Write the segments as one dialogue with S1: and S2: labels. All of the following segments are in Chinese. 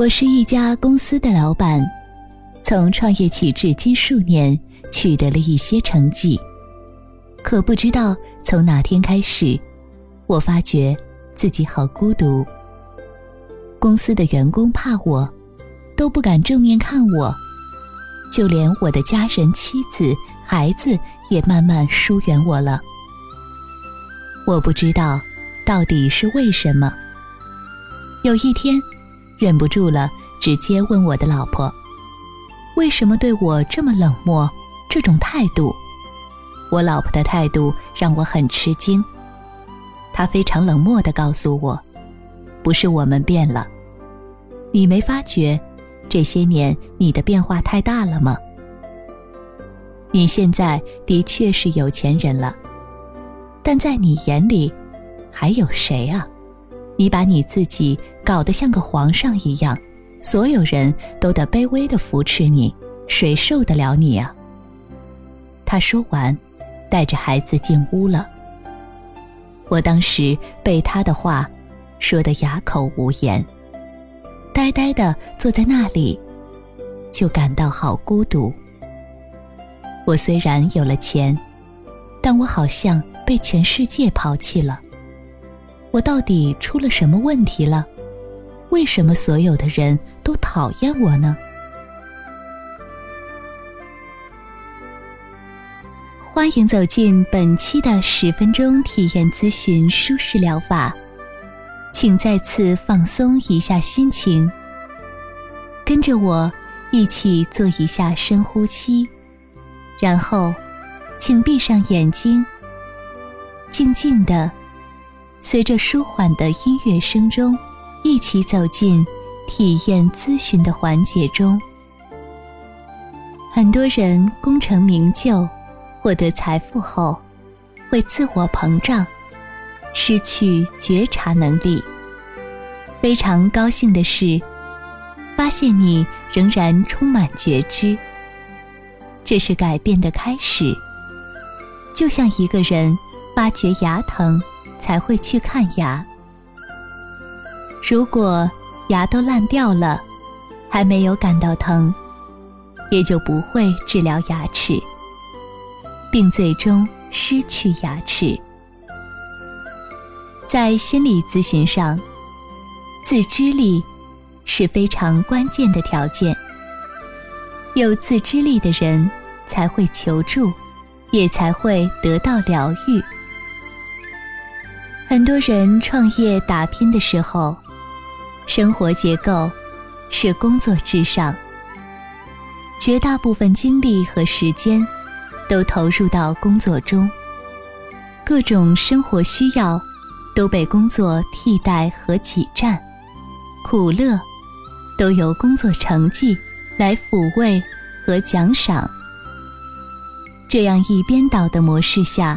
S1: 我是一家公司的老板，从创业起至今数年，取得了一些成绩。可不知道从哪天开始，我发觉自己好孤独。公司的员工怕我，都不敢正面看我，就连我的家人、妻子、孩子也慢慢疏远我了。我不知道到底是为什么。有一天。忍不住了，直接问我的老婆：“为什么对我这么冷漠？这种态度？”我老婆的态度让我很吃惊。她非常冷漠的告诉我：“不是我们变了，你没发觉这些年你的变化太大了吗？你现在的确是有钱人了，但在你眼里，还有谁啊？你把你自己……”搞得像个皇上一样，所有人都得卑微的扶持你，谁受得了你啊？他说完，带着孩子进屋了。我当时被他的话说得哑口无言，呆呆的坐在那里，就感到好孤独。我虽然有了钱，但我好像被全世界抛弃了。我到底出了什么问题了？为什么所有的人都讨厌我呢？欢迎走进本期的十分钟体验咨询舒适疗法，请再次放松一下心情，跟着我一起做一下深呼吸，然后请闭上眼睛，静静的随着舒缓的音乐声中。一起走进体验咨询的环节中。很多人功成名就、获得财富后，会自我膨胀，失去觉察能力。非常高兴的是，发现你仍然充满觉知。这是改变的开始。就像一个人发觉牙疼，才会去看牙。如果牙都烂掉了，还没有感到疼，也就不会治疗牙齿，并最终失去牙齿。在心理咨询上，自知力是非常关键的条件。有自知力的人才会求助，也才会得到疗愈。很多人创业打拼的时候。生活结构是工作至上，绝大部分精力和时间都投入到工作中，各种生活需要都被工作替代和挤占，苦乐都由工作成绩来抚慰和奖赏。这样一边倒的模式下，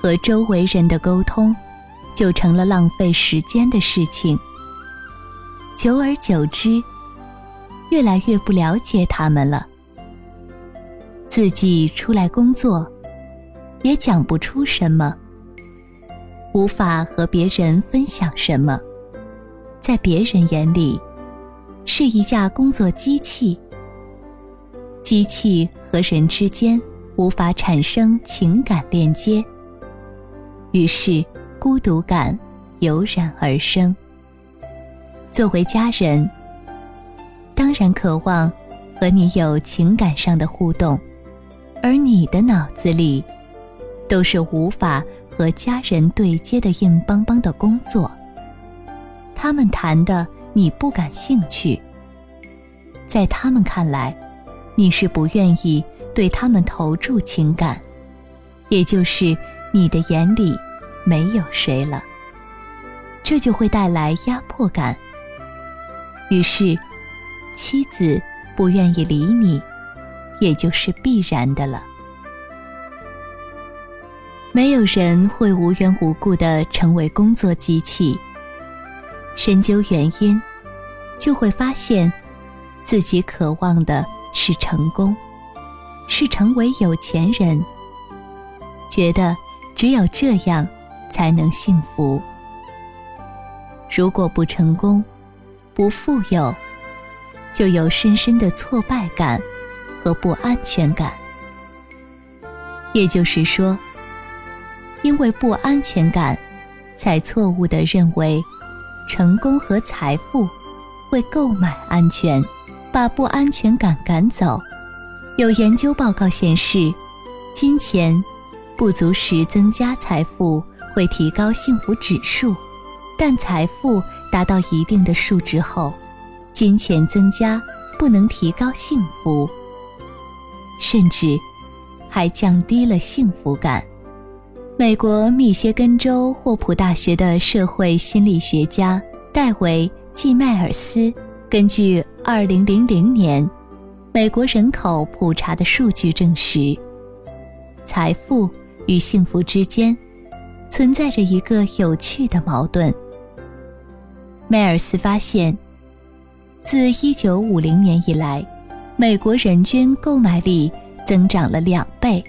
S1: 和周围人的沟通就成了浪费时间的事情。久而久之，越来越不了解他们了。自己出来工作，也讲不出什么，无法和别人分享什么，在别人眼里，是一架工作机器。机器和人之间无法产生情感链接，于是孤独感油然而生。作为家人，当然渴望和你有情感上的互动，而你的脑子里都是无法和家人对接的硬邦邦的工作。他们谈的你不感兴趣，在他们看来，你是不愿意对他们投注情感，也就是你的眼里没有谁了，这就会带来压迫感。于是，妻子不愿意理你，也就是必然的了。没有人会无缘无故的成为工作机器。深究原因，就会发现，自己渴望的是成功，是成为有钱人，觉得只有这样才能幸福。如果不成功，不富有，就有深深的挫败感和不安全感。也就是说，因为不安全感，才错误地认为成功和财富会购买安全，把不安全感赶走。有研究报告显示，金钱不足时增加财富会提高幸福指数，但财富达到一定的数值后，金钱增加不能提高幸福，甚至。还降低了幸福感。美国密歇根州霍普大学的社会心理学家戴维·季迈尔斯根据2000年美国人口普查的数据证实，财富与幸福之间存在着一个有趣的矛盾。迈尔斯发现，自1950年以来，美国人均购买力。增长了两倍。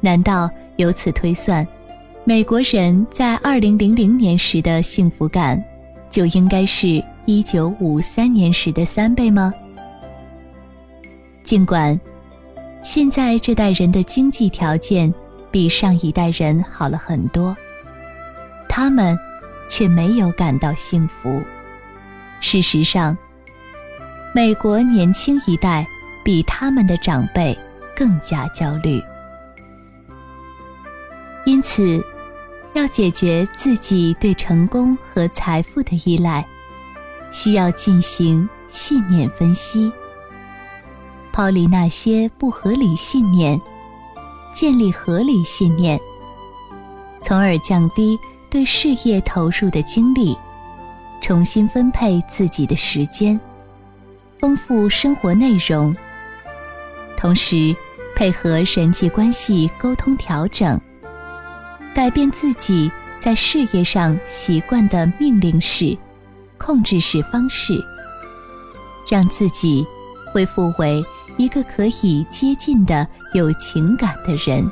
S1: 难道由此推算，美国人在二零零零年时的幸福感，就应该是一九五三年时的三倍吗？尽管现在这代人的经济条件比上一代人好了很多，他们却没有感到幸福。事实上，美国年轻一代。比他们的长辈更加焦虑，因此，要解决自己对成功和财富的依赖，需要进行信念分析，抛离那些不合理信念，建立合理信念，从而降低对事业投入的精力，重新分配自己的时间，丰富生活内容。同时，配合人际关系沟通调整，改变自己在事业上习惯的命令式、控制式方式，让自己恢复为一个可以接近的有情感的人。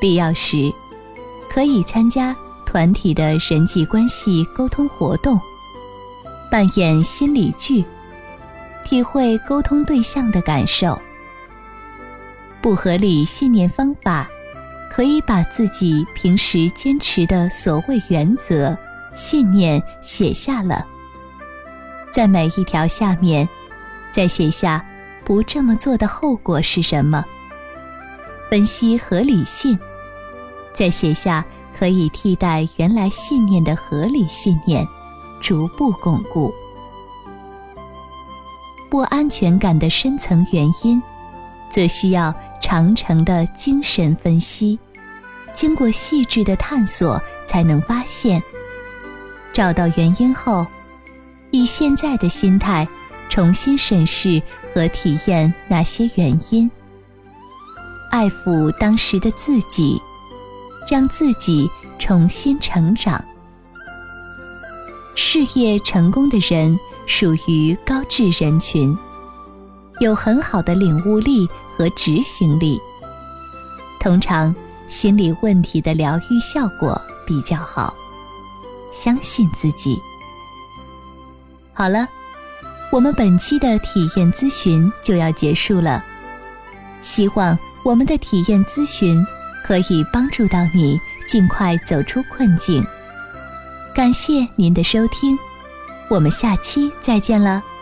S1: 必要时，可以参加团体的人际关系沟通活动，扮演心理剧。体会沟通对象的感受。不合理信念方法，可以把自己平时坚持的所谓原则、信念写下了，在每一条下面，再写下不这么做的后果是什么。分析合理性，再写下可以替代原来信念的合理信念，逐步巩固。不安全感的深层原因，则需要长程的精神分析，经过细致的探索才能发现。找到原因后，以现在的心态重新审视和体验那些原因，爱抚当时的自己，让自己重新成长。事业成功的人。属于高智人群，有很好的领悟力和执行力。通常心理问题的疗愈效果比较好。相信自己。好了，我们本期的体验咨询就要结束了。希望我们的体验咨询可以帮助到你尽快走出困境。感谢您的收听。我们下期再见了。